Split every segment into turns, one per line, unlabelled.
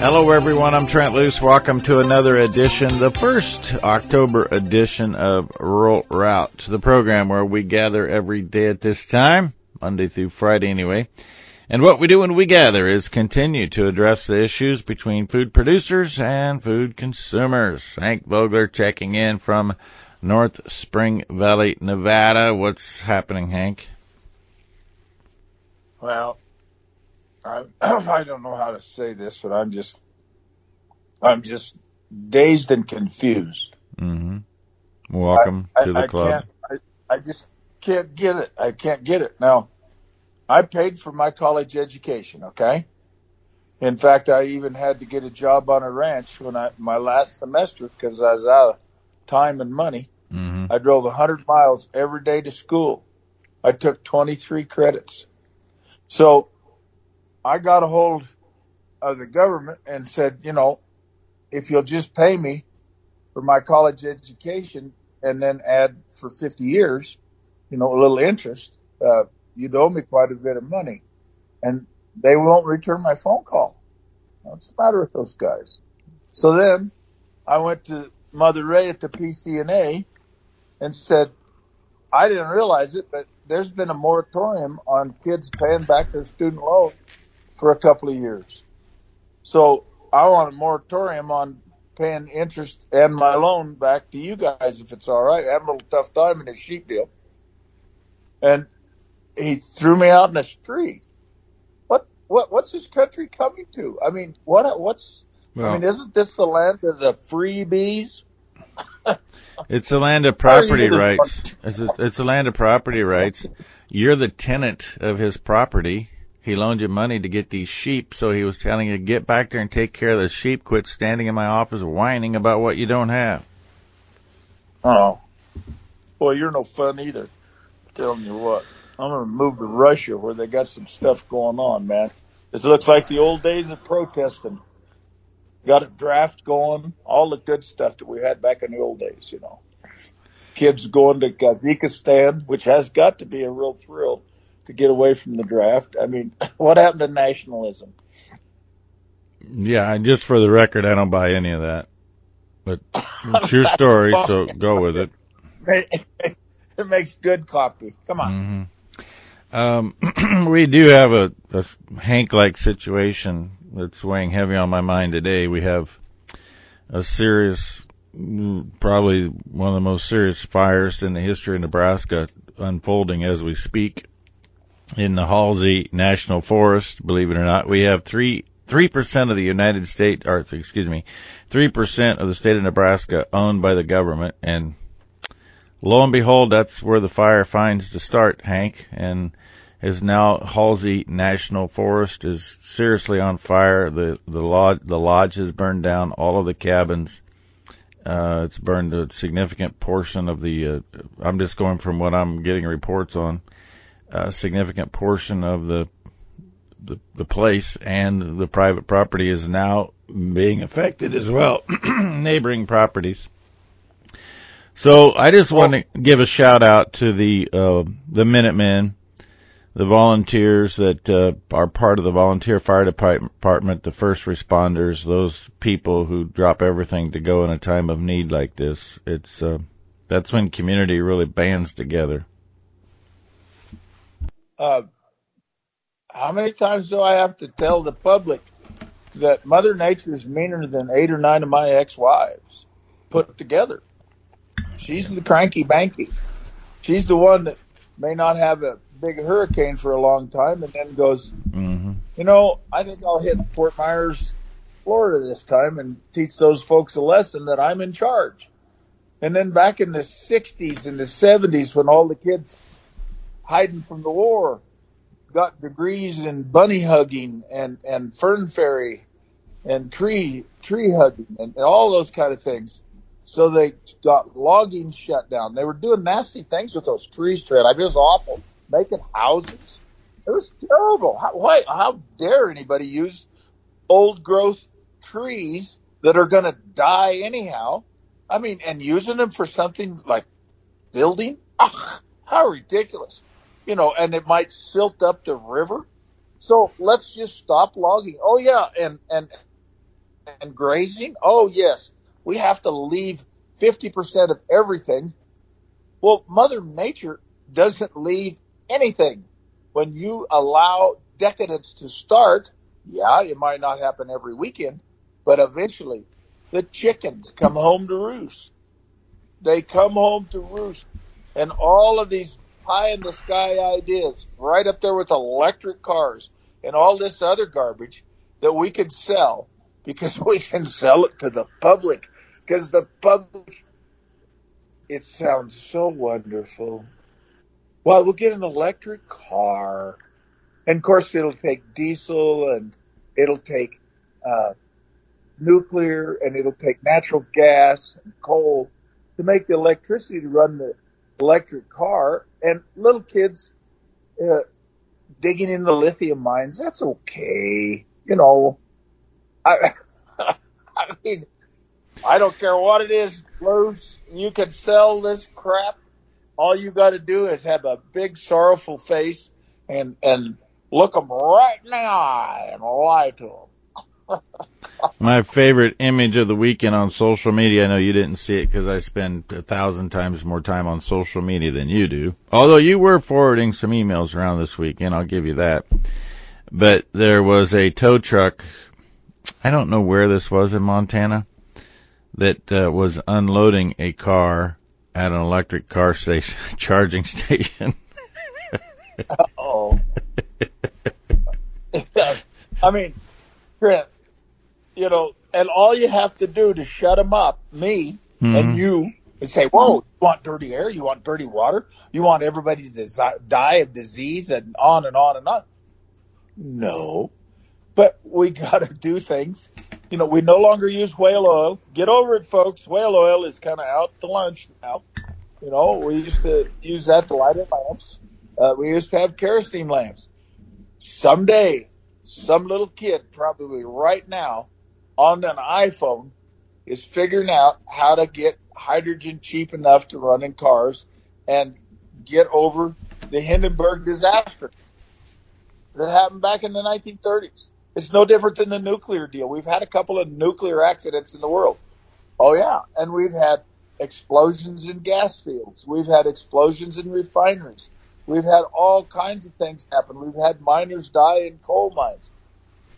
Hello, everyone. I'm Trent Loos. Welcome to another edition, the first October edition of Rural Route, the program where we gather every day at this time, Monday through Friday anyway. And what we do when we gather is continue to address the issues between food producers and food consumers. Hank Vogler checking in from North Spring Valley, Nevada. What's happening, Hank?
Well, I, I don't know how to say this, but I'm just, I'm just dazed and confused.
Mm-hmm. Welcome
I,
to the
I,
club.
I, can't, I, I just can't get it. I can't get it. Now, I paid for my college education, okay? In fact, I even had to get a job on a ranch when I, my last semester because I was out of time and money.
Mm-hmm.
I drove 100 miles every day to school. I took 23 credits. So I got a hold of the government and said, you know, if you'll just pay me for my college education and then add for 50 years, you know, a little interest, uh, you'd owe me quite a bit of money. And they won't return my phone call. What's the matter with those guys? So then I went to Mother Ray at the PCNA and said, I didn't realize it, but there's been a moratorium on kids paying back their student loans for a couple of years. So I want a moratorium on paying interest and my loan back to you guys if it's all right. I have a little tough time in this sheep deal. And he threw me out in the street. What what what's this country coming to? I mean, what what's I mean, isn't this the land of the freebies?
it's a land of
How are you
property rights. It's a, it's a land of property rights. You're the tenant of his property. He loaned you money to get these sheep, so he was telling you get back there and take care of the sheep. Quit standing in my office whining about what you don't have.
Oh, well, you're no fun either. I'm telling you what, I'm gonna move to Russia where they got some stuff going on, man. This looks like the old days of protesting. Got a draft going, all the good stuff that we had back in the old days, you know. Kids going to Kazakhstan, which has got to be a real thrill to get away from the draft. I mean, what happened to nationalism?
Yeah, and just for the record, I don't buy any of that. But it's your story, so go with it.
it makes good copy. Come on.
hmm Um, we do have a, a Hank-like situation that's weighing heavy on my mind today. We have a serious, probably one of the most serious fires in the history of Nebraska unfolding as we speak in the Halsey National Forest. Believe it or not, we have three three percent of the United States, or excuse me, three percent of the state of Nebraska owned by the government, and lo and behold, that's where the fire finds to start, Hank, and is now Halsey National Forest is seriously on fire. The the lodge the lodge has burned down. All of the cabins. Uh, it's burned a significant portion of the. Uh, I'm just going from what I'm getting reports on. A significant portion of the the the place and the private property is now being affected as well. Neighboring properties. So I just want to give a shout out to the uh, the Minutemen, the volunteers that uh, are part of the volunteer fire department, the first responders, those people who drop everything to go in a time of need like this. It's uh, that's when community really bands together.
Uh, how many times do I have to tell the public that Mother Nature is meaner than eight or nine of my ex-wives put together? She's the cranky banky. She's the one that may not have a big hurricane for a long time and then goes,
hmm
you know, I think I'll hit Fort Myers, Florida this time and teach those folks a lesson that I'm in charge. And then back in the 60s and the 70s when all the kids hiding from the war got degrees in bunny hugging and, and fern fairy and tree, tree hugging and, and all those kind of things. So they got logging shut down. They were doing nasty things with those trees, Trent. I mean, it was awful. Making houses. It was terrible. How, why, how dare anybody use old growth trees that are going to die anyhow? I mean, and using them for something like building? Ugh, how ridiculous. You know, and it might silt up the river. So let's just stop logging. Oh yeah, and, and and grazing. Oh yes, we have to leave 50% of everything. Well, Mother Nature doesn't leave anything. When you allow decadence to start, yeah, it might not happen every weekend, but eventually the chickens come home to roost. They come home to roost. And all of these pie in the sky ideas, right up there with electric cars and all this other garbage that we can sell because we can sell it to the public because the public, it sounds so wonderful. Well, we'll get an electric car. And of course, it'll take diesel and it'll take uh, nuclear and it'll take natural gas and coal to make the electricity to run the electric car. And little kids uh, digging in the lithium mines, that's okay. You know, I, I mean, I don't care what it is, Bruce. You can sell this crap. All you got to do is have a big sorrowful face and and look them right in the eye and lie to them.
My favorite image of the weekend on social media. I know you didn't see it because I spend a thousand times more time on social media than you do. Although you were forwarding some emails around this weekend, I'll give you that. But there was a tow truck. I don't know where this was in Montana that uh, was unloading a car at an electric car station, charging station.
oh. I mean, Trent, you know, and all you have to do to shut them up, me mm-hmm. and you, is say, whoa, you want dirty air? You want dirty water? You want everybody to die of disease and on and on and on? No. But we got to do things you know, we no longer use whale oil. Get over it, folks. Whale oil is kind of out to lunch now. You know, we used to use that to light our lamps. Uh, we used to have kerosene lamps. Someday, some little kid, probably right now, on an iPhone, is figuring out how to get hydrogen cheap enough to run in cars and get over the Hindenburg disaster that happened back in the 1930s. It's no different than the nuclear deal. We've had a couple of nuclear accidents in the world. Oh yeah. And we've had explosions in gas fields. We've had explosions in refineries. We've had all kinds of things happen. We've had miners die in coal mines.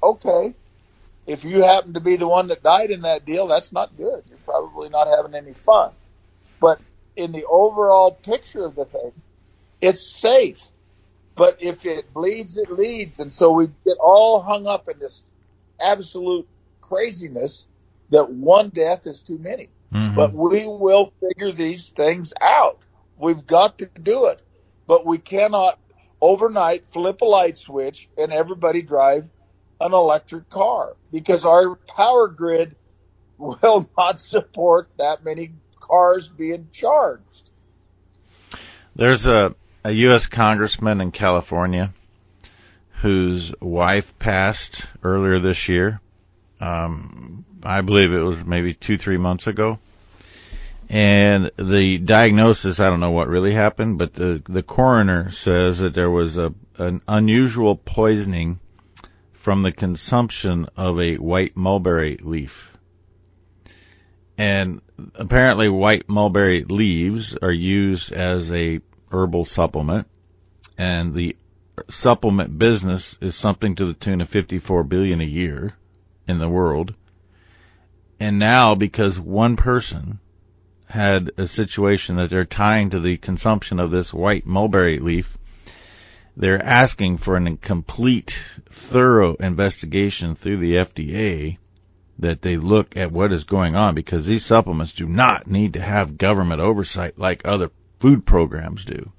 Okay. If you happen to be the one that died in that deal, that's not good. You're probably not having any fun. But in the overall picture of the thing, it's safe. But if it bleeds, it leads. And so we get all hung up in this absolute craziness that one death is too many. Mm-hmm. But we will figure these things out. We've got to do it. But we cannot overnight flip a light switch and everybody drive an electric car because our power grid will not support that many cars being charged.
There's a a U.S. congressman in California whose wife passed earlier this year. Um, I believe it was maybe two, three months ago. And the diagnosis, I don't know what really happened, but the, the coroner says that there was a, an unusual poisoning from the consumption of a white mulberry leaf. And apparently white mulberry leaves are used as a herbal supplement, and the supplement business is something to the tune of 54 billion a year in the world. And now because one person had a situation that they're tying to the consumption of this white mulberry leaf, they're asking for a complete, thorough investigation through the FDA that they look at what is going on because these supplements do not need to have government oversight like other food programs do.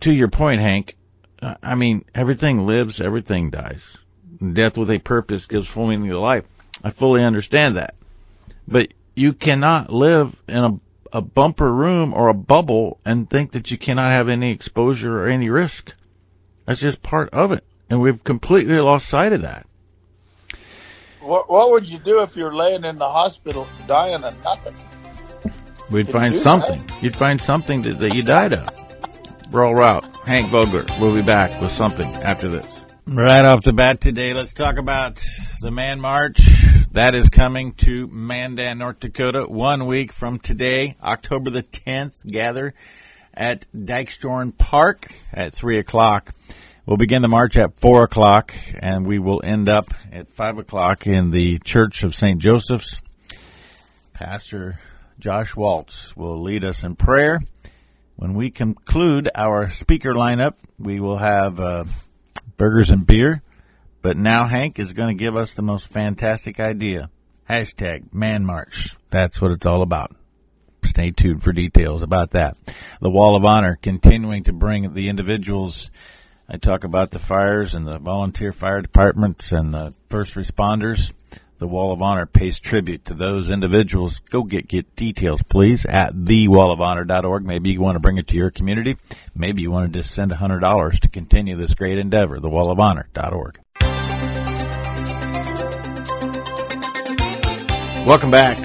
To your point, Hank, uh, I mean, everything lives, everything dies. Death with a purpose gives full meaning to life. I fully understand that. But you cannot live in a, a bumper room or a bubble and think that you cannot have any exposure or any risk. That's just part of it. And we've completely lost sight of that.
What, what would you do if you're laying in the hospital dying of nothing?
We'd find something. That? You'd find something that, that you died of. Rural Route, Hank Vogler. We'll be back with something after this. Right off the bat today, let's talk about the Man March. That is coming to Mandan, North Dakota, one week from today, October the 10th. Gather at Dykshoorn Park at 3 o'clock. We'll begin the march at 4 o'clock, and we will end up at 5 o'clock in the Church of St. Joseph's. Pastor Josh Waltz will lead us in prayer. When we conclude our speaker lineup, we will have uh, burgers and beer. But now Hank is going to give us the most fantastic idea. Hashtag Man March. That's what it's all about. Stay tuned for details about that. The Wall of Honor continuing to bring the individuals. I talk about the fires and the volunteer fire departments and the first responders the Wall of Honor pays tribute to those individuals. Go get get details, please, at thewallofhonor.org. Maybe you want to bring it to your community. Maybe you want to just send hundred dollars to continue this great endeavor. Thewallofhonor.org. Welcome back.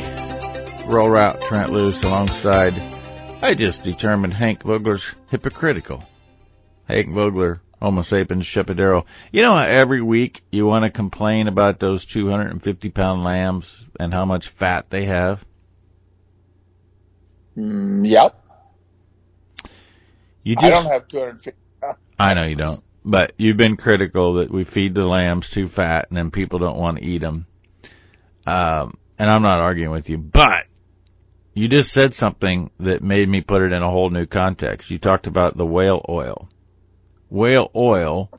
Rural Route Trent Loos alongside. I just determined Hank Vogler's hypocritical. Hank Vogler Homo sapiens Shepherdero. You know how every week you want to complain about those 250 pound lambs and how much fat they have?
Mm, yep.
You
just, I don't have 250 pounds.
I know you don't. But you've been critical that we feed the lambs too fat and then people don't want to eat them. Um, and I'm not arguing with you, but you just said something that made me put it in a whole new context. You talked about the whale oil whale oil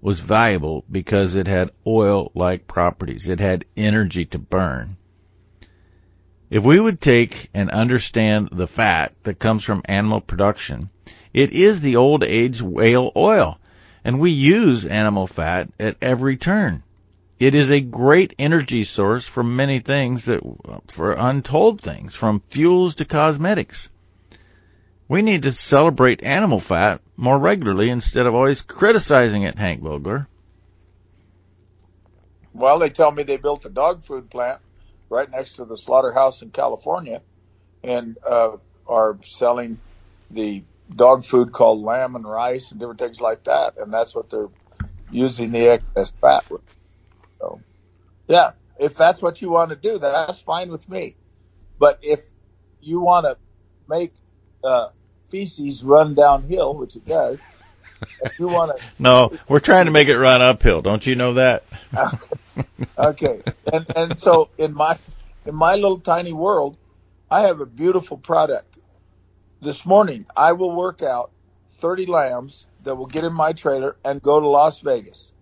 was valuable because it had oil-like properties. It had energy to burn. If we would take and understand the fat that comes from animal production, it is the old age whale oil, and we use animal fat at every turn. It is a great energy source for many things that, for untold things, from fuels to cosmetics. We need to celebrate animal fat more regularly instead of always criticizing it, Hank Vogler.
Well, they tell me they built a dog food plant right next to the slaughterhouse in California and uh, are selling the dog food called lamb and rice and different things like that. And that's what they're using the excess fat with. So, yeah, if that's what you want to do, that's fine with me. But if you want to make uh, feces run downhill, which it does, if you want to.
No, we're trying to make it run uphill. Don't you know that?
okay. And, and so in my, in my little tiny world, I have a beautiful product. This morning, I will work out 30 lambs that will get in my trailer and go to Las Vegas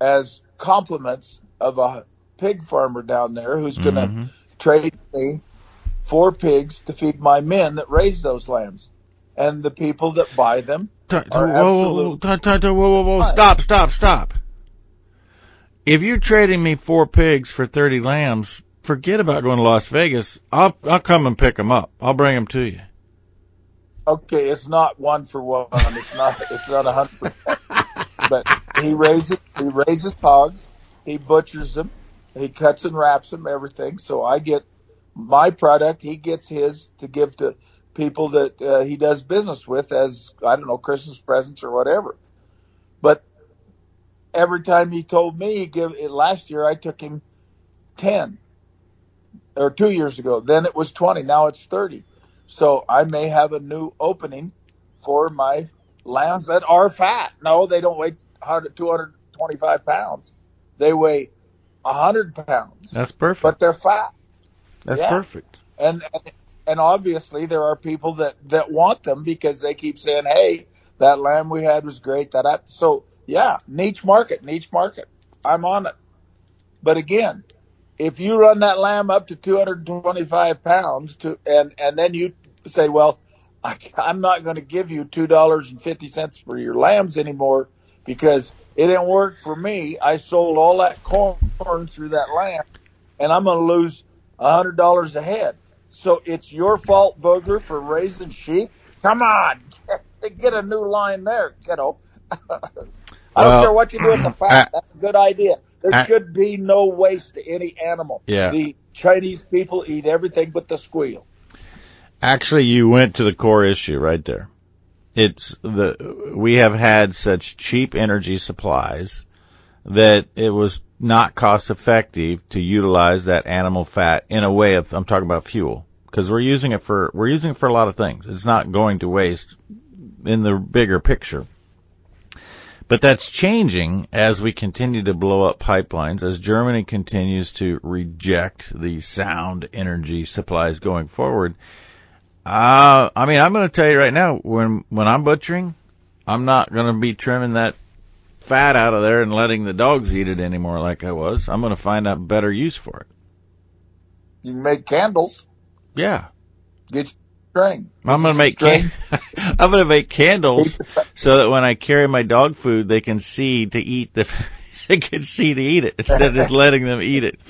as compliments of a pig farmer down there who's going to mm-hmm. trade me four pigs to feed my men that raise those lambs and the people that buy them are whoa,
whoa, whoa, whoa, stop, stop, stop. If you're trading me four pigs for 30 lambs, forget about going to Las Vegas. I'll, I'll come and pick them up. I'll bring them to you.
Okay, it's not one for one. It's not, it's not a hundred percent. But he raises, he raises hogs, he butchers them, he cuts and wraps them, everything. So I get my product, he gets his to give to people that uh, he does business with as I don't know Christmas presents or whatever. But every time he told me he give it last year I took him 10 or 2 years ago. Then it was 20, now it's 30. So I may have a new opening for my lambs that are fat. No, they don't weigh 225 pounds. They weigh 100 pounds.
That's perfect.
But they're fat.
That's yeah. perfect.
And, and and obviously there are people that that want them because they keep saying, "Hey, that lamb we had was great." That I, so yeah, niche market, niche market. I'm on it. But again, if you run that lamb up to 225 pounds to and and then you say, "Well, I, I'm not going to give you two dollars and fifty cents for your lambs anymore because it didn't work for me. I sold all that corn through that lamb, and I'm going to lose a hundred dollars a head." So it's your fault, Vogler, for raising sheep? Come on, get a new line there, kiddo. I don't well, care what you do with the fat. That's a good idea. There should be no waste to any animal.
Yeah.
The Chinese people eat everything but the squeal.
Actually, you went to the core issue right there. it's the we have had such cheap energy supplies that it was not cost effective to utilize that animal fat in a way of I'm talking about fuel because we're using it for we're using it for a lot of things. It's not going to waste in the bigger picture. But that's changing as we continue to blow up pipelines, as Germany continues to reject the sound energy supplies going forward. Uh, I mean, I'm going to tell you right now, when, when I'm butchering, I'm not going to be trimming that fat out of there and letting the dogs eat it anymore like I was. I'm going to find a better use for it.
You can make candles.
Yeah.
Get string.
I'm going to make can- I'm going to make candles so that when I carry my dog food, they can see to eat the they can see to eat it instead of just letting them eat it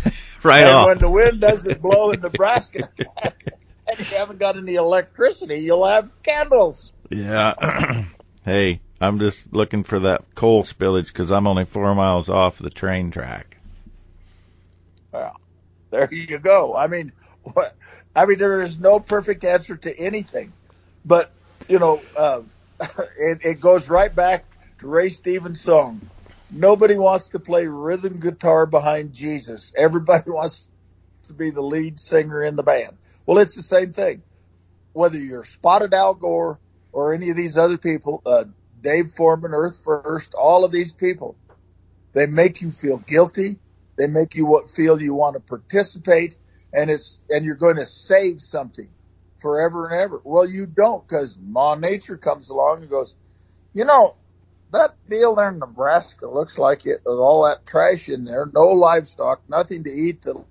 right
and
off.
when the wind doesn't blow in Nebraska and if you haven't got any electricity, you'll have candles.
Yeah. hey, I'm just looking for that coal spillage because I'm only four miles off the train track.
Well, there you go. I mean, what? I mean, there is no perfect answer to anything, but you know, uh, it, it goes right back to Ray Stevens' song. Nobody wants to play rhythm guitar behind Jesus. Everybody wants to be the lead singer in the band. Well, it's the same thing. Whether you're Spotted Al Gore or any of these other people, uh, Dave Foreman, Earth First, all of these people, they make you feel guilty. They make you feel you want to participate, and it's and you're going to save something forever and ever. Well, you don't because Ma Nature comes along and goes, you know, that deal there in Nebraska looks like it with all that trash in there, no livestock, nothing to eat, the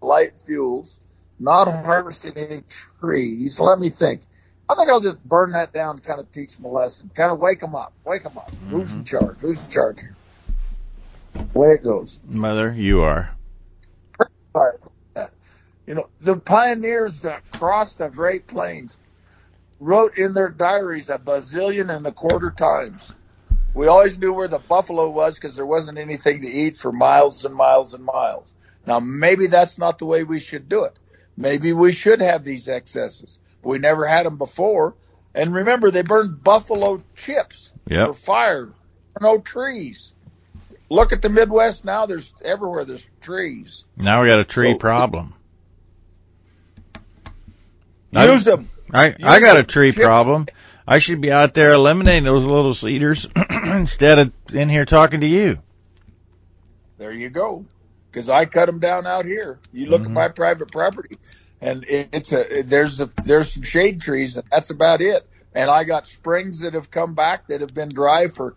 light fuels, not harvesting any trees. Let me think. I think I'll just burn that down and kind of teach them a lesson. Kind of wake them up. Wake them up. Mm-hmm. Who's in charge? Who's in charge here? Way it goes.
Mother, you are.
You know, the pioneers that crossed the Great Plains wrote in their diaries a bazillion and a quarter times. We always knew where the buffalo was because there wasn't anything to eat for miles and miles and miles. Now, maybe that's not the way we should do it. Maybe we should have these excesses. We never had them before. And remember, they burned buffalo chips
yep.
for fire. No trees. Look at the Midwest now. There's everywhere. There's trees.
Now we got a tree so, problem.
Use I, them.
I use I got a tree chip. problem. I should be out there eliminating those little cedars instead of in here talking to you.
There you go. Because I cut them down out here. You look mm-hmm. at my private property, and it, it's a there's a there's some shade trees, and that's about it. And I got springs that have come back that have been dry for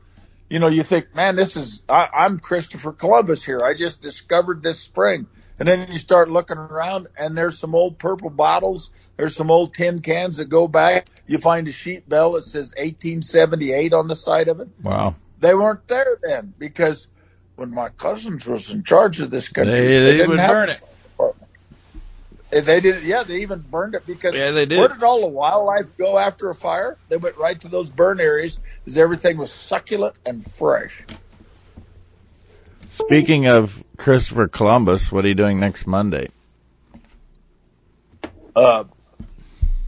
you know, you think, man, this is, I, I'm Christopher Columbus here. I just discovered this spring. And then you start looking around and there's some old purple bottles. There's some old tin cans that go back. You find a sheet bell that says 1878 on the side of it.
Wow.
They weren't there then because when my cousins was in charge of this country,
they, they, they didn't have burn it.
They did, yeah. They even burned it because
yeah, they did.
Where did all the wildlife go after a fire? They went right to those burn areas because everything was succulent and fresh.
Speaking of Christopher Columbus, what are you doing next Monday?
Uh,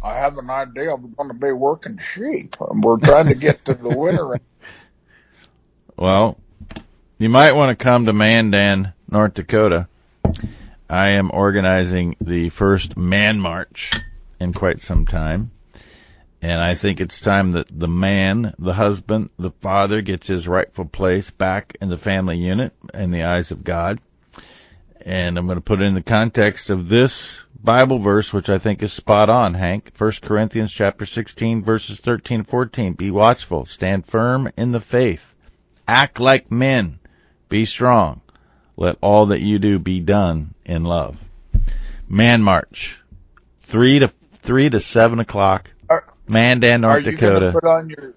I have an idea. I'm going to be working sheep. We're trying to get to the winter.
well, you might want to come to Mandan, North Dakota. I am organizing the first man march in quite some time. And I think it's time that the man, the husband, the father gets his rightful place back in the family unit in the eyes of God. And I'm going to put it in the context of this Bible verse, which I think is spot on, Hank. 1 Corinthians chapter 16 verses 13 and 14. Be watchful, stand firm in the faith, act like men, be strong. Let all that you do be done in love. Man March, three to three to seven o'clock. Are, Mandan, North
are you
Dakota.
Put on your,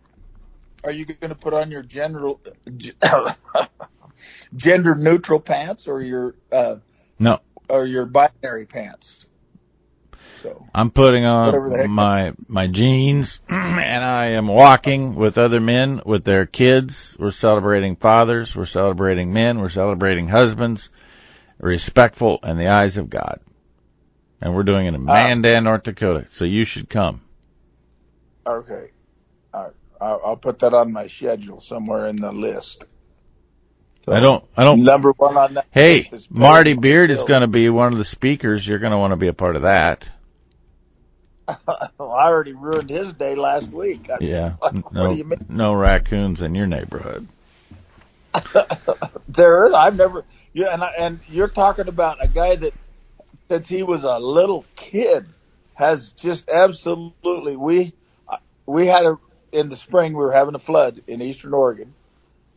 are you going to put on your general gender neutral pants or your uh,
no
or your binary pants?
So I'm putting on my my jeans and I am walking with other men with their kids. We're celebrating fathers, we're celebrating men, we're celebrating husbands, respectful in the eyes of God. And we're doing it in uh, Mandan, North Dakota. So you should come.
Okay. I'll, I'll put that on my schedule somewhere in the list. So,
I don't. I don't.
Number one on that.
Hey, Marty Beard is going to be one of the speakers. You're going to want to be a part of that.
Well, I already ruined his day last week. I-
Yeah.
What
No,
do you mean?
no raccoons in your neighborhood.
there is. I've never. Yeah, and I, and you're talking about a guy that since he was a little kid has just absolutely. We we had a in the spring we were having a flood in eastern Oregon.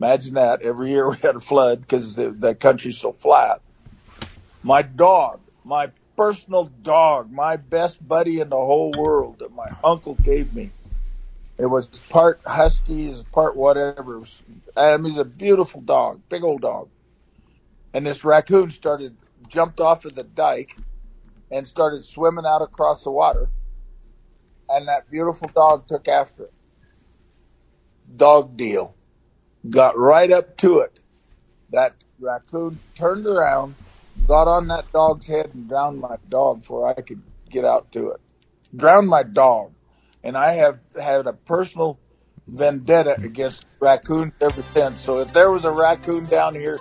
Imagine that every year we had a flood because the, the country's so flat. My dog, my personal dog, my best buddy in the whole world that my uncle gave me. It was part huskies, part whatever. Was, mean, he's a beautiful dog, big old dog. And this raccoon started, jumped off of the dike and started swimming out across the water. And that beautiful dog took after it. Dog deal. Got right up to it. That raccoon turned around, got on that dog's head and drowned my dog before I could get out to it. Drowned my dog. And I have had a personal vendetta against raccoons ever since. So if there was a raccoon down here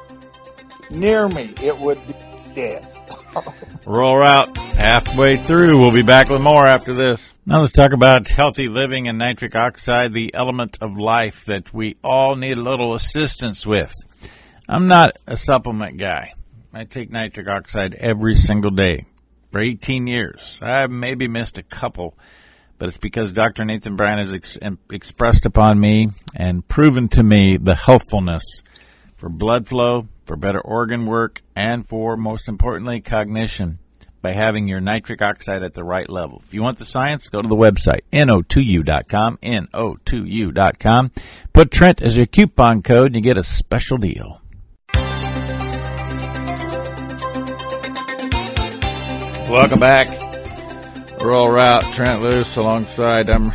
near me, it would be dead.
Rural Route halfway through. We'll be back with more after this. Now let's talk about healthy living and nitric oxide, the element of life that we all need a little assistance with. I'm not a supplement guy. I take nitric oxide every single day for 18 years. I've maybe missed a couple, but it's because Dr. Nathan Bryan has ex- expressed upon me and proven to me the healthfulness for blood flow, for better organ work, and for, most importantly, cognition by having your nitric oxide at the right level. If you want the science, go to the website, no2u.com, no2u.com. Put Trent as your coupon code and you get a special deal. Welcome back. Rural Route, Trent Loos alongside. I'm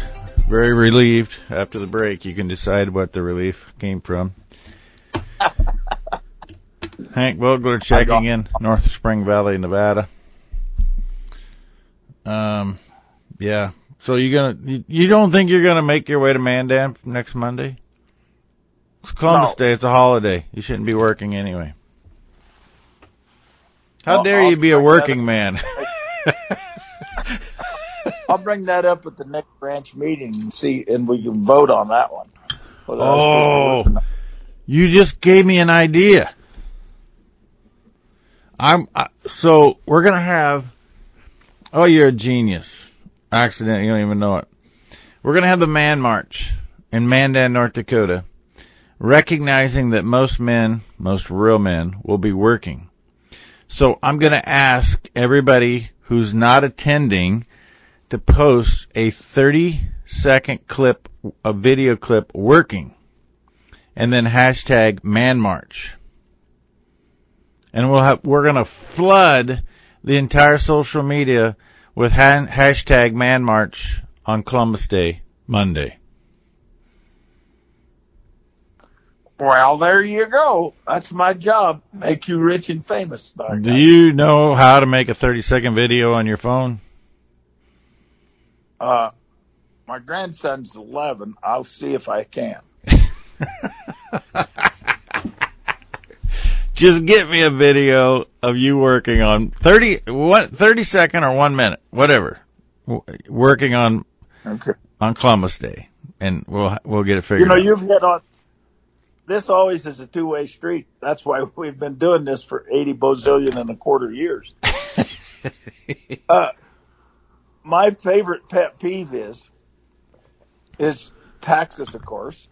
very relieved after the break. You can decide what the relief came from. Hank Vogler checking in North Spring Valley, Nevada. Um, yeah. So you gonna you, you don't think you're gonna make your way to Mandan next Monday? It's Columbus
No.
Day. It's a holiday. You shouldn't be working anyway. How
Well,
dare
I'll
you be a working man?
I'll bring that up at the next branch meeting and see, and we can vote on that one. Whether I was supposed to
Oh.
work or not.
You just gave me an idea. I'm I, so we're gonna have. Oh, you're a genius. Accident, you don't even know it. We're gonna have the Man March in Mandan, North Dakota, recognizing that most men, most real men, will be working. So I'm gonna ask everybody who's not attending to post a 30 second clip, a video clip working and then hashtag man march. And we'll have, we're going to flood the entire social media with ha- hashtag man march on Columbus Day, Monday.
Well, there you go. That's my job. Make you rich and famous.
Do you know how to make a 30 second video on your phone?
Uh, my grandson's 11. I'll see if I can.
Just get me a video of you working on 30, what, 30 second or one minute, whatever, working on,
Okay.
on Columbus Day. And we'll, we'll get it figured
You know,
out.
you've hit on. This always is a two-way street. That's why we've been doing this for 80 bazillion and a quarter years. uh, my favorite pet peeve is, is taxes, of course,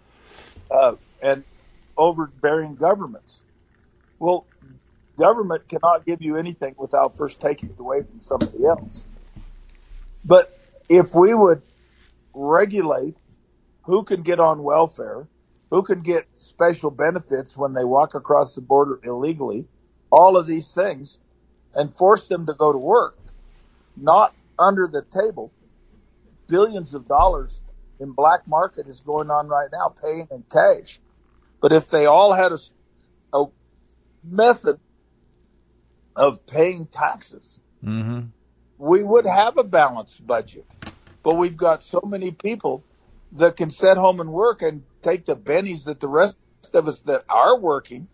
uh, and overbearing governments. Well, government cannot give you anything without first taking it away from somebody else. But if we would regulate who can get on welfare, who can get special benefits when they walk across the border illegally, all of these things, and force them to go to work, not under the table. Billions of dollars in black market is going on right now, paying in cash. But if they all had a method of paying taxes,
hmm
we would have a balanced budget. But we've got so many people that can sit home and work and take the bennies that the rest of us that are working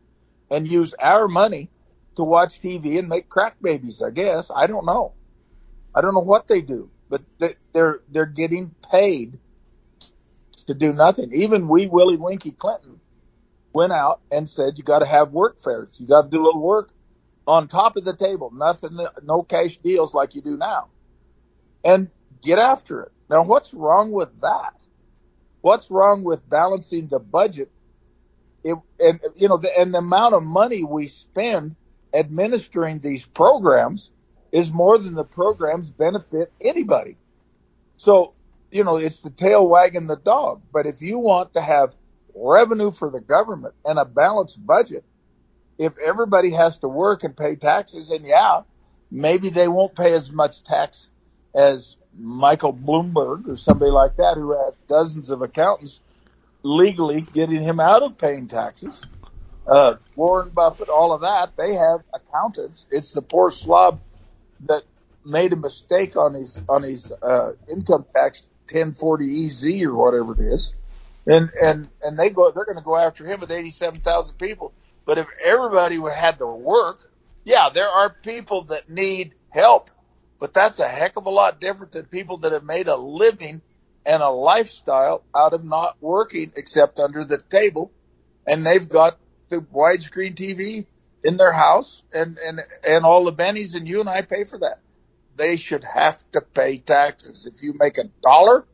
and use our money to watch TV and make crack babies, I guess. I don't know. I don't know what they do, but they're, they're getting paid to do nothing. Even we, Willie Winky Clinton, went out and said, you got to have work fairs. You got to do a little work on top of the table. Nothing, no cash deals like you do now. And get after it. Now, what's wrong with that? What's wrong with balancing the budget? It, and you know, the, and the amount of money we spend administering these programs is more than the programs benefit anybody. So, you know, it's the tail wagging the dog. But if you want to have revenue for the government and a balanced budget, if everybody has to work and pay taxes, and yeah, maybe they won't pay as much tax as Michael Bloomberg or somebody like that who has dozens of accountants legally getting him out of paying taxes. Uh, Warren Buffett, all of that, they have accountants. It's the poor slob that made a mistake on his on his uh, income tax 1040 EZ or whatever it is, and and and they go they're going to go after him with 87,000 people. But if everybody had to work, yeah, there are people that need help but that's a heck of a lot different than people that have made a living and a lifestyle out of not working except under the table. And they've got the widescreen TV in their house and, and, and all the bennies and you and I pay for that. They should have to pay taxes. If you make a dollar,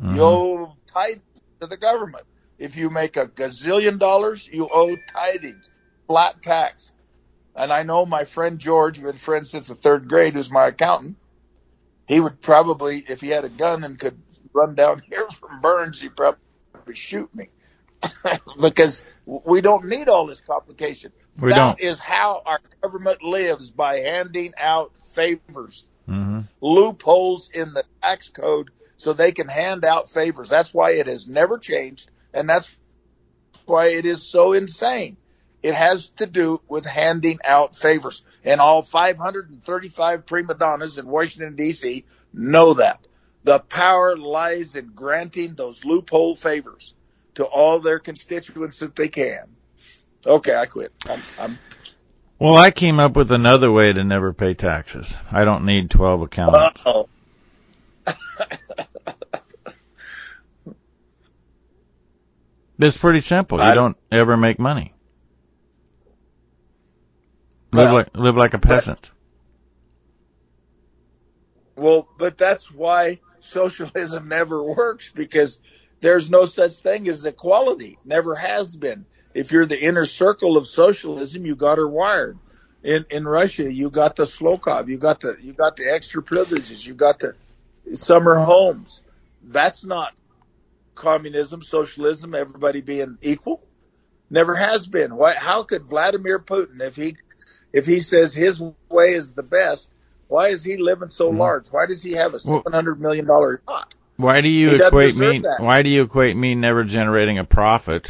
mm-hmm. you owe tithe to the government. If you make a gazillion dollars, you owe tithings, flat tax. And I know my friend George, we've been friends since the third grade, who's my accountant. He would probably, if he had a gun and could run down here from Burns, he'd probably shoot me. because we don't need all this complication.
We
that
don't.
is how our government lives by handing out favors,
mm-hmm.
loopholes in the tax code so they can hand out favors. That's why it has never changed. And that's why it is so insane. It has to do with handing out favors. And all 535 prima donnas in Washington, D.C. know that. The power lies in granting those loophole favors to all their constituents that they can. Okay, I quit. I'm, I'm
well, I came up with another way to never pay taxes. I don't need 12 accountants.
Uh-oh.
it's pretty simple. You don't ever make money. Live well, like live like a peasant.
But, well, but that's why socialism never works because there's no such thing as equality. Never has been. If you're the inner circle of socialism, you got her wired. In in Russia, you got the Slokov, you got the you got the extra privileges, you got the summer homes. That's not communism, socialism, everybody being equal. Never has been. Why? How could Vladimir Putin, if he if he says his way is the best, why is he living so mm-hmm. large? Why does he have a seven hundred million dollar yacht?
Why do you he equate me? That. Why do you equate me never generating a profit,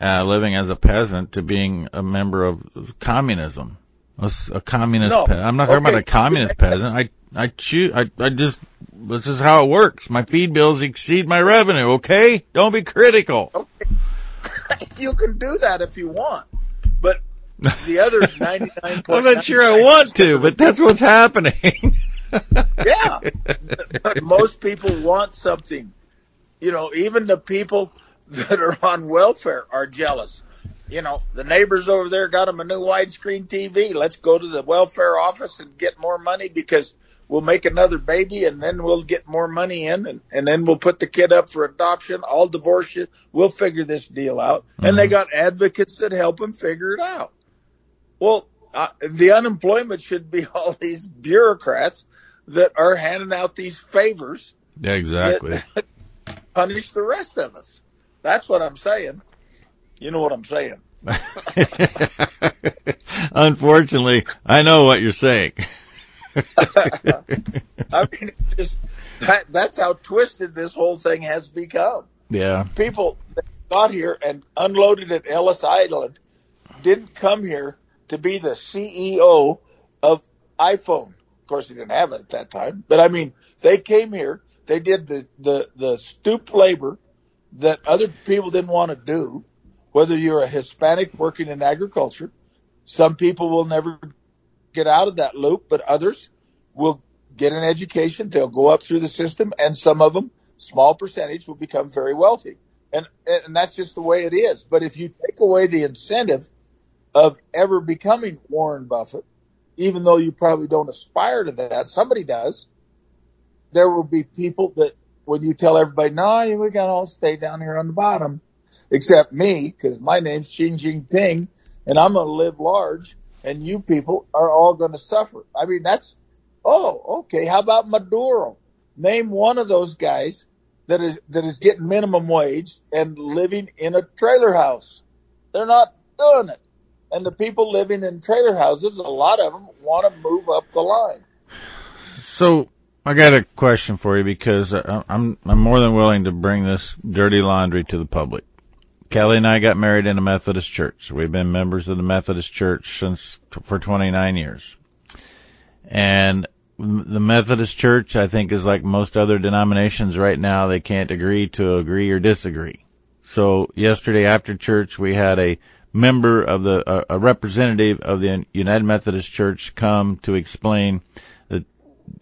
uh, living as a peasant, to being a member of communism? A, a communist. No. Pe- I'm not talking about a communist peasant. I I choose. I I just this is how it works. My feed bills exceed my revenue. Okay, don't be critical.
Okay. you can do that if you want, but the other 99.
I'm not sure I want to, but that's what's happening.
yeah. Most people want something. You know, even the people that are on welfare are jealous. You know, the neighbors over there got them a new widescreen TV. Let's go to the welfare office and get more money because we'll make another baby and then we'll get more money in and, and then we'll put the kid up for adoption. I'll divorce you. We'll figure this deal out. Mm-hmm. And they mm-hmm. got advocates that help them figure it out. Well, uh, the unemployment should be all these bureaucrats that are handing out these favors.
Yeah, exactly.
punish the rest of us. That's what I'm saying. You know what I'm saying.
Unfortunately, I know what you're saying.
I mean, just that, that's how twisted this whole thing has become.
Yeah.
People that got here and unloaded at Ellis Island didn't come here to be the CEO of iPhone. Of course, he didn't have it at that time, but I mean, they came here, they did the, the, the stoop labor that other people didn't want to do, whether you're a Hispanic working in agriculture, some people will never get out of that loop, but others will get an education. They'll go up through the system and some of them, small percentage will become very wealthy. And, and that's just the way it is. But if you take away the incentive of ever becoming Warren Buffett, even though you probably don't aspire to that, somebody does, there will be people that when you tell everybody, no, we got to all stay down here on the bottom, except me, because my name's Xi Jinping, and I'm going to live large, and you people are all going to suffer. I mean, that's, oh, okay. How about Maduro? Name one of those guys that is that is getting minimum wage and living in a trailer house. They're not doing it. And the people living in trailer houses, a lot of them want to move up the line.
So I got a question for you because I'm I'm more than willing to bring this dirty laundry to the public. Kelly and I got married in a Methodist church. We've been members of the Methodist church since for 29 years. And the Methodist church, I think, is like most other denominations right now. They can't agree to agree or disagree. So yesterday after church, we had a member of the, a representative of the United Methodist Church come to explain that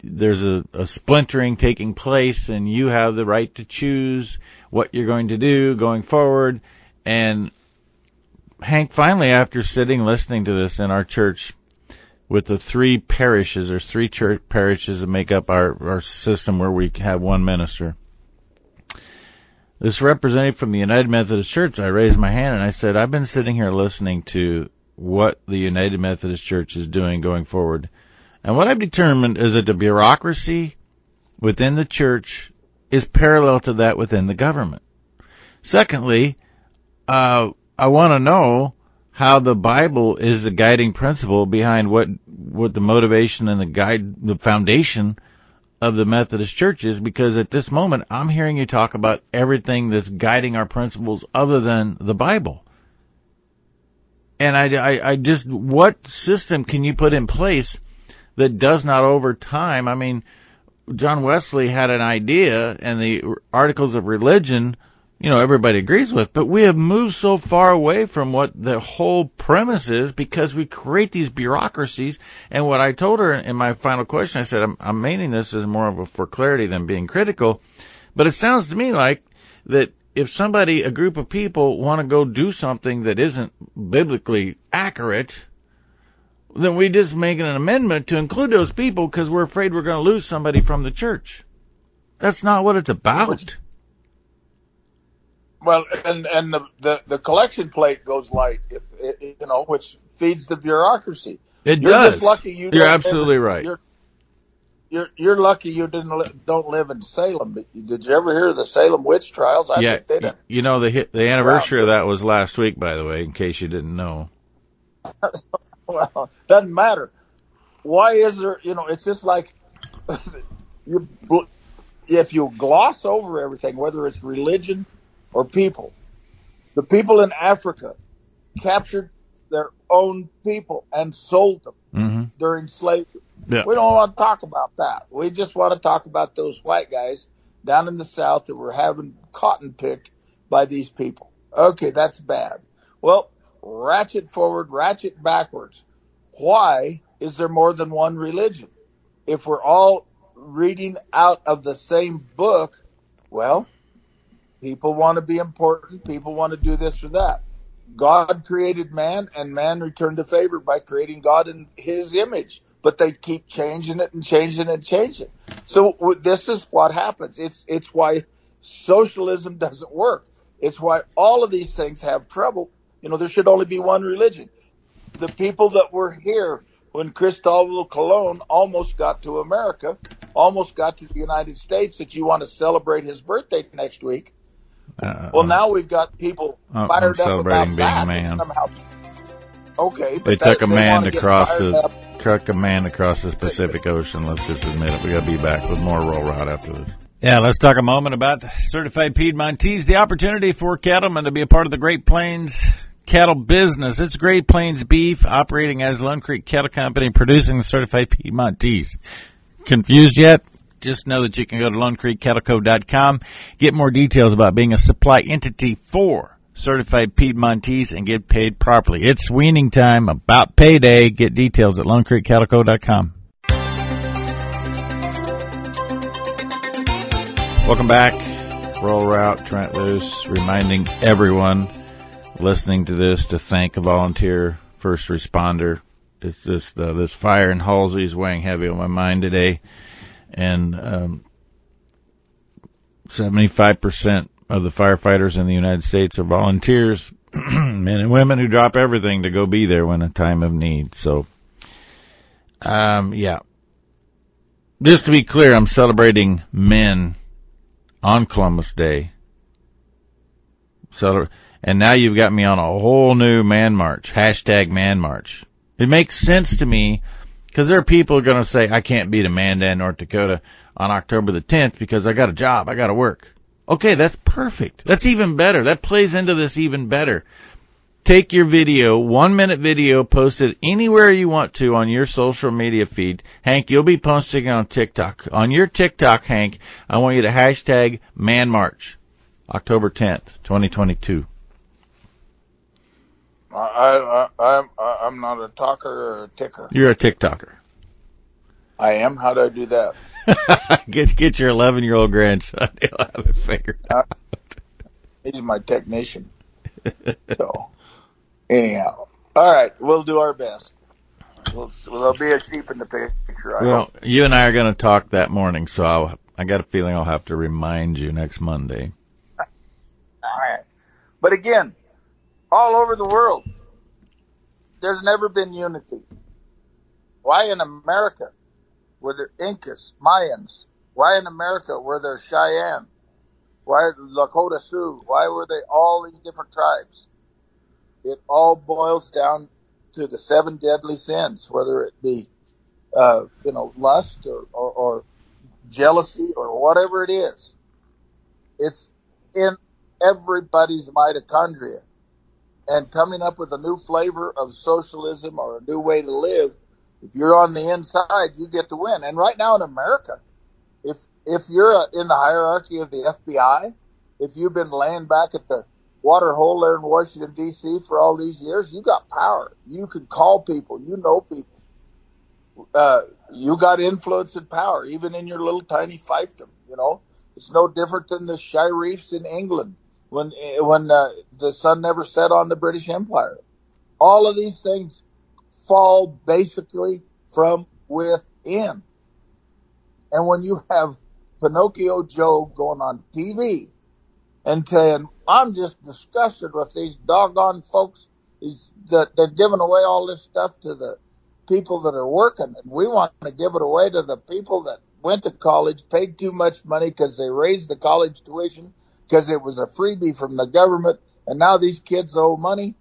there's a, a splintering taking place and you have the right to choose what you're going to do going forward. And Hank finally, after sitting listening to this in our church with the three parishes, there's three church parishes that make up our, our system where we have one minister. This representative from the United Methodist Church, I raised my hand and I said, I've been sitting here listening to what the United Methodist Church is doing going forward. And what I've determined is that the bureaucracy within the church is parallel to that within the government. Secondly, uh, I want to know how the Bible is the guiding principle behind what what the motivation and the guide the foundation of the Methodist Church is because at this moment I'm hearing you talk about everything that's guiding our principles other than the Bible. And I, I, I just, what system can you put in place that does not over time. I mean, John Wesley had an idea and the articles of religion, you know, everybody agrees with, but we have moved so far away from what the whole premise is because we create these bureaucracies. And what I told her in my final question, I said, I'm, I'm meaning this as more of a for clarity than being critical, but it sounds to me like that if somebody, a group of people want to go do something that isn't biblically accurate, then we just make an amendment to include those people because we're afraid we're going to lose somebody from the church. That's not what it's about.
Well, and and the the, the collection plate goes light, if you know, which feeds the bureaucracy.
It
you're
does.
Just lucky you.
You're absolutely live, right.
You're, you're you're lucky you didn't don't live in Salem. Did you ever hear of the Salem witch trials? I
yeah,
think they did.
You know the the anniversary wow. of that was last week, by the way, in case you didn't know.
well, doesn't matter. Why is there, you know, it's just like you, if you gloss over everything, whether it's religion or people, the people in Africa captured their own people and sold them
mm-hmm.
during slavery.
Yeah.
We don't want to talk about that. We just want to talk about those white guys down in the South that were having cotton picked by these people. Okay, that's bad. Well, ratchet forward, ratchet backwards. Why is there more than one religion? If we're all reading out of the same book, well, people want to be important. People want to do this or that. God created man and man returned the favor by creating God in his image, but they keep changing it and changing it and changing. So this is what happens. It's, it's why socialism doesn't work. It's why all of these things have trouble you know, there should only be one religion. The people that were here when Cristobal Colon almost got to America, almost got to the United States, that you want to celebrate his birthday next week. Uh, well, now we've got people uh, fired
I'm
up about
being
that.
A man.
Somehow, okay,
they
that,
took a
they
man across
the
up. truck a man across the Pacific Ocean. Let's just admit it. We got to be back with more Rural Route after this. Yeah, let's talk a moment about certified Piedmontese, the opportunity for cattlemen to be a part of the Great Plains cattle business. It's Great Plains Beef operating as Lone Creek Cattle Company producing the certified Piedmontese. Confused yet? Just know that you can go to LoneCreekCattleCo.com, get more details about being a supply entity for certified Piedmontese and get paid properly. It's weaning time, about payday. Get details at LoneCreekCattleCo.com. Welcome back. Rural Route, Trent Loos, reminding everyone listening to this to thank a volunteer first responder. It's just uh, this fire in Halsey is weighing heavy on my mind today, and um, 75% of the firefighters in the United States are volunteers, men and women who drop everything to go be there when a time of need. So, um, yeah. Just to be clear, I'm celebrating men on Columbus Day. So, and now you've got me on a whole new man march, hashtag man march. It makes sense to me because there are people going to say, I can't be to Mandan, North Dakota on October the 10th because I got a job. I got to work. Okay, that's perfect. That's even better. That plays into this even better. Take your video, one minute video, post it anywhere you want to on your social media feed. Hank, you'll be posting on TikTok. On your TikTok, Hank, I want you to hashtag Man March, October 10th, 2022.
I, I, I'm, I'm not a talker or a ticker.
You're a TikToker.
I am. How do I do that?
get get your 11 year old grandson. He'll have it figured uh, out.
He's my technician. so, anyhow, all right, we'll do our best. We'll, there'll be a sheep in the picture. I
Well,
hope.
you and I are going to talk that morning, so I'll, I got a feeling I'll have to remind you next Monday.
All right. But again, all over the world, there's never been unity. Why in America were there Incas, Mayans? Why in America were there Cheyenne? Why Lakota Sioux? Why were they all these different tribes? It all boils down to the seven deadly sins, whether it be, uh, you know, lust or, or, or jealousy or whatever it is. It's in everybody's mitochondria. And coming up with a new flavor of socialism or a new way to live, if you're on the inside, you get to win. And right now in America, if if you're uh, in the hierarchy of the FBI, if you've been laying back at the water hole there in Washington D.C. for all these years, you got power. You can call people. You know people. Uh, you got influence and power, even in your little tiny fiefdom. You know, it's no different than the sheriffs in England when when uh, the sun never set on the British Empire. All of these things fall basically from within. And when you have Pinocchio Joe going on TV and saying, I'm just disgusted with these doggone folks these, that they're giving away all this stuff to the people that are working and we want to give it away to the people that went to college, paid too much money because they raised the college tuition because it was a freebie from the government and now these kids owe money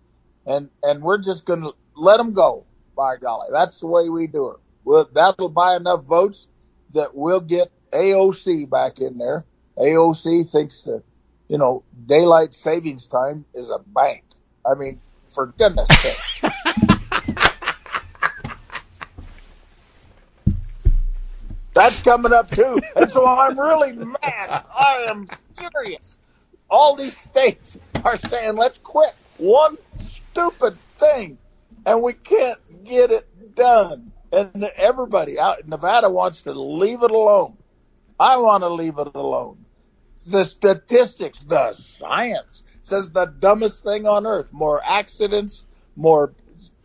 and, and we're just going to let them go. By golly, that's the way we do it. Well, that'll buy enough votes that we'll get AOC back in there. AOC thinks that, you know, daylight savings time is a bank. I mean, for goodness sake. That's coming up too. And so I'm really mad. I am furious. All these states are saying, let's quit one stupid thing and we can't get it done. And everybody out Nevada wants to leave it alone. I want to leave it alone. The statistics, the science says the dumbest thing on earth. More accidents, more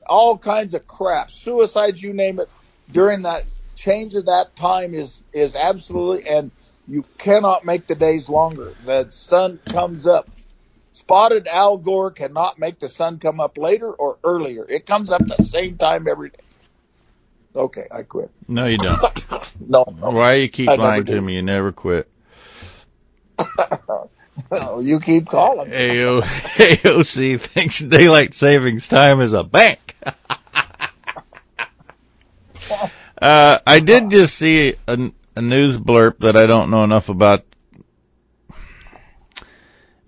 all kinds of crap, suicides, you name it. During that change of that time is is absolutely, and you cannot make the days longer. The sun comes up. Spotted Al Gore cannot make the sun come up later or earlier. It comes up the same time every day. Okay, I quit.
No, you don't.
No, no.
Why you keep
I
lying to me? You never quit.
No, you keep calling.
AO, AOC thinks daylight savings time is a bank. uh, I did just see a, a news blurb that I don't know enough about,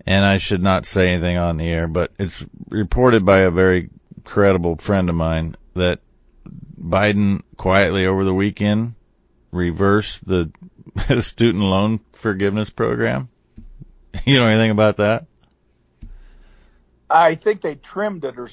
and I should not say anything on the air, but it's reported by a very credible friend of mine that Biden quietly over the weekend reversed the student loan forgiveness program? You know anything about that?
I think they trimmed it or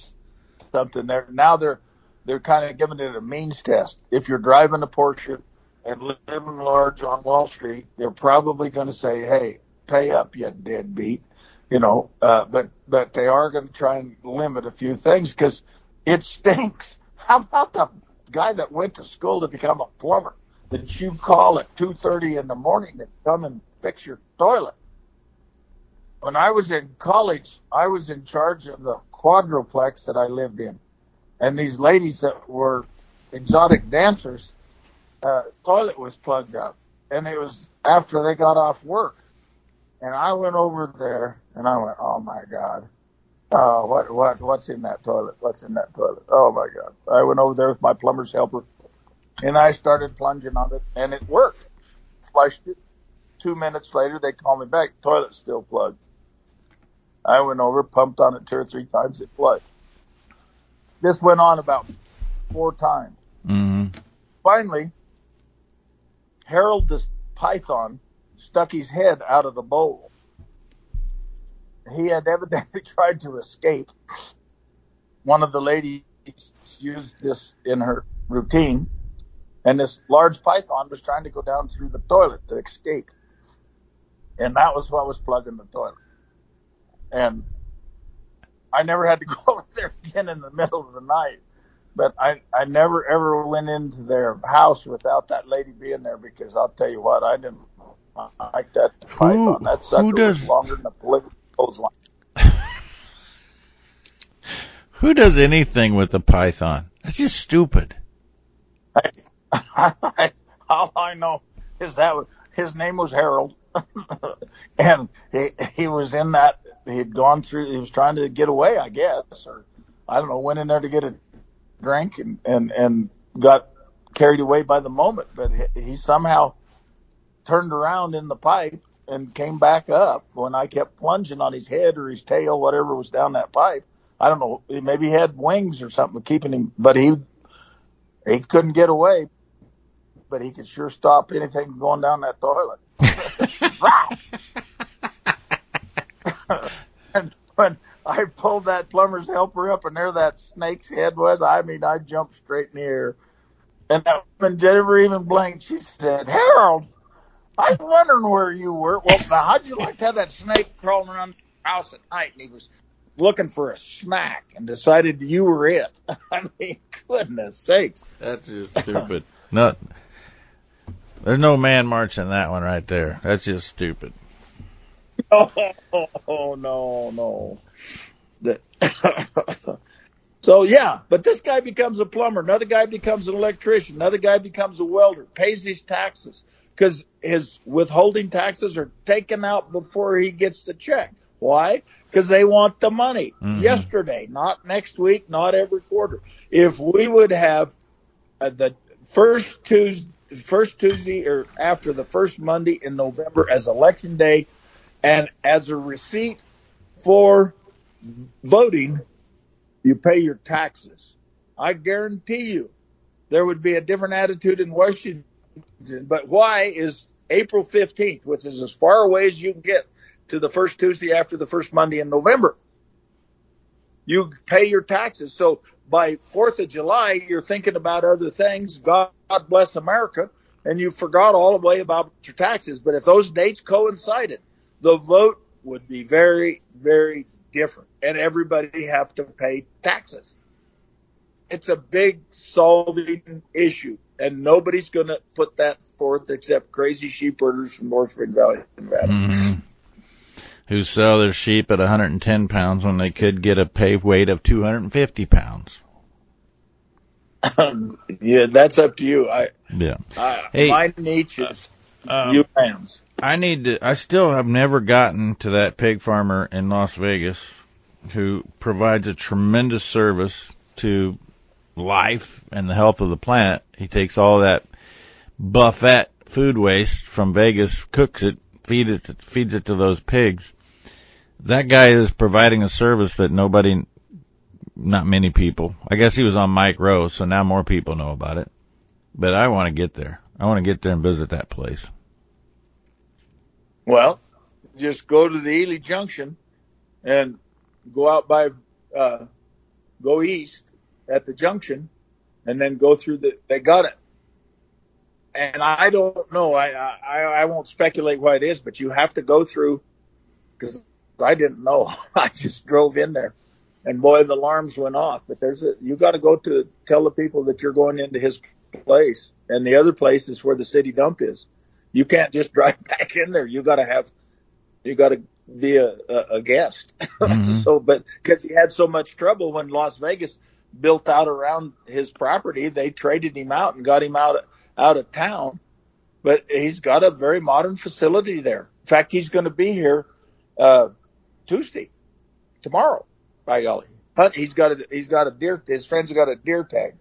something. There now they're they're kind of giving it a means test. If you're driving a Porsche and living large on Wall Street, they're probably going to say, "Hey, pay up, you deadbeat." You know, uh, but but they are going to try and limit a few things because it stinks. How about the guy that went to school to become a plumber that you call at two thirty in the morning to come and fix your toilet? When I was in college, I was in charge of the quadruplex that I lived in, and these ladies that were exotic dancers, uh, toilet was plugged up, and it was after they got off work, and I went over there and I went, oh my god, uh, what what what's in that toilet? What's in that toilet? Oh my god! I went over there with my plumber's helper, and I started plunging on it, and it worked. Flushed it. Two minutes later, they called me back. Toilet still plugged. I went over, pumped on it two or three times, it flushed. This went on about four times.
Mm-hmm.
Finally, Harold the python stuck his head out of the bowl. He had evidently tried to escape. One of the ladies used this in her routine, and this large python was trying to go down through the toilet to escape. And that was what was plugging the toilet. And I never had to go over there again in the middle of the night. But I, I never ever went into their house without that lady being there because I'll tell you what, I didn't like that python. That sucker
who does-
was longer than a political line.
Who does anything with a python? That's just stupid.
All I know is that his name was Harold, and he he was in that. He had gone through. He was trying to get away, I guess, or I don't know. Went in there to get a drink and and and got carried away by the moment. But he, he somehow turned around in the pipe and came back up when I kept plunging on his head or his tail, whatever was down that pipe. I don't know. Maybe he had wings or something keeping him, but he he couldn't get away. But he could sure stop anything going down that toilet. and when I pulled that plumber's helper up and there that snake's head was, I mean, I jumped straight in the air. And that woman never even blinked. She said, Harold, I was wondering where you were. Well, now, how'd you like to have that snake crawling around the house at night? And he was looking for a smack and decided you were it. I mean, goodness sakes.
That's just stupid. no, there's no man march in that one right there. That's just stupid.
Oh, no, no. The- so yeah, but this guy becomes a plumber. Another guy becomes an electrician. Another guy becomes a welder. Pays his taxes because his withholding taxes are taken out before he gets the check. Why? Because they want the money
Mhm.
yesterday, not next week, not every quarter. If we would have uh, the first Tuesday, first Tuesday or after the first Monday in November as election day, and as a receipt for voting, you pay your taxes. I guarantee you there would be a different attitude in Washington. But why is April 15th, which is as far away as you can get to the first Tuesday after the first Monday in November? You pay your taxes. So by 4th of July, you're thinking about other things. God bless America. And you forgot all the way about your taxes. But if those dates coincided, the vote would be very, very different, and everybody have to pay taxes. It's a big solving issue, and nobody's going to put that forth except crazy sheep herders from North Spring Valley, Nevada.
Mhm. Who sell their sheep at 110 pounds when they could get a pay weight of 250 pounds.
yeah, that's up to you. I,
Yeah.
I
Hey,
my niche is
Um,
you lambs.
I need to. I still have never gotten to that pig farmer in Las Vegas who provides a tremendous service to life and the health of the planet. He takes all that buffet food waste from Vegas, cooks it, feeds it, feeds it to those pigs. That guy is providing a service that nobody, not many people. I guess he was on Mike Rowe, so now more people know about it. But I want to get there. I want to get there and visit that place.
Well, just go to the Ely Junction and go out by, uh, go east at the junction and then go through the, they got it. And I don't know, I, I, I won't speculate why it is, but you have to go through because I didn't know. I just drove in there and boy, the alarms went off, but there's a, you got to go to tell the people that you're going into his place and the other place is where the city dump is. You can't just drive back in there. You got to have, you got to be a, a, a guest. Mm-hmm. so, but because he had so much trouble when Las Vegas built out around his property, they traded him out and got him out, out of town. But he's got a very modern facility there. In fact, he's going to be here, uh, Tuesday, tomorrow, by golly. Hunt, he's got a, he's got a deer, his friends have got a deer tag.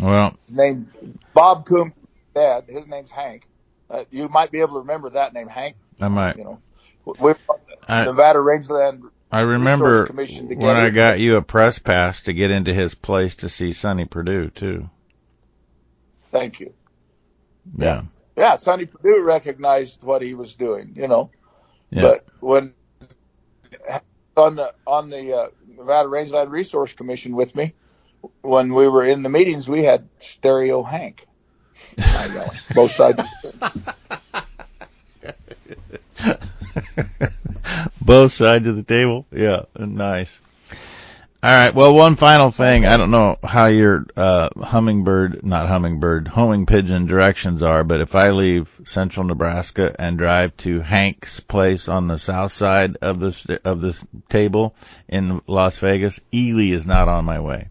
Well,
his name's Bob Coombe, dad. His name's Hank. Uh, you might be able to remember that name, Hank.
I might.
You know, we're I, Nevada Rangeland.
I remember when I got you a press pass to get into his place to see Sonny Perdue too.
Thank you.
Yeah.
Yeah, Sonny Perdue recognized what he was doing, you know. Yeah. But when on the on the uh, Nevada Rangeland Resource Commission with me, when we were in the meetings, we had Stereo Hank. Both sides.
Both sides of the table. Yeah, nice. All right. Well, one final thing. I don't know how your uh, hummingbird, not hummingbird, homing pigeon directions are, but if I leave central Nebraska and drive to Hank's place on the south side of the of the table in Las Vegas, Ely is not on my way.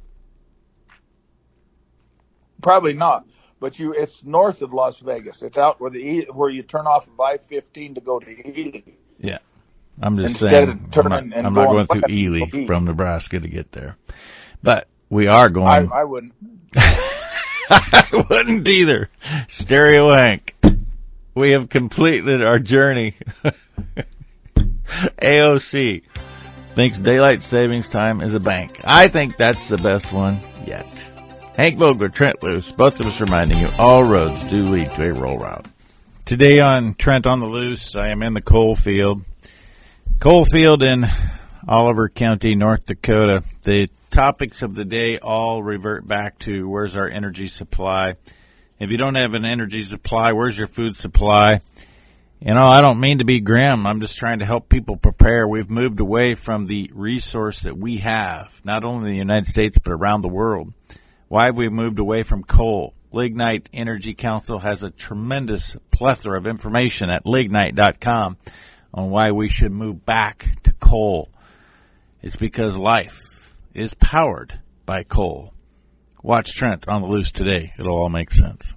Probably not, but you it's north of Las Vegas. It's out where the where you turn off of I-15 to go to Ely.
Yeah. I'm just Instead saying, I'm not, I'm not going through Ely from Nebraska to get there, but we are going.
I, I wouldn't.
I wouldn't either. Stereo Hank. We have completed our journey. AOC thinks daylight savings time is a bank. I think that's the best one yet. Hank Vogler, Trent Loos, both of us reminding you all roads do lead to a Rural Route. Today on Trent on the Loose, I am in the coal field Coal field in Oliver County, North Dakota. The topics of the day all revert back to where's our energy supply. If you don't have an energy supply, where's your food supply? You know, I don't mean to be grim. I'm just trying to help people prepare. We've moved away from the resource that we have, not only in the United States, but around the world. Why have we moved away from coal? Lignite Energy Council has a tremendous plethora of information at lignite.com on why we should move back to coal. It's because life is powered by coal. Watch Trent on the loose today. It'll all make sense.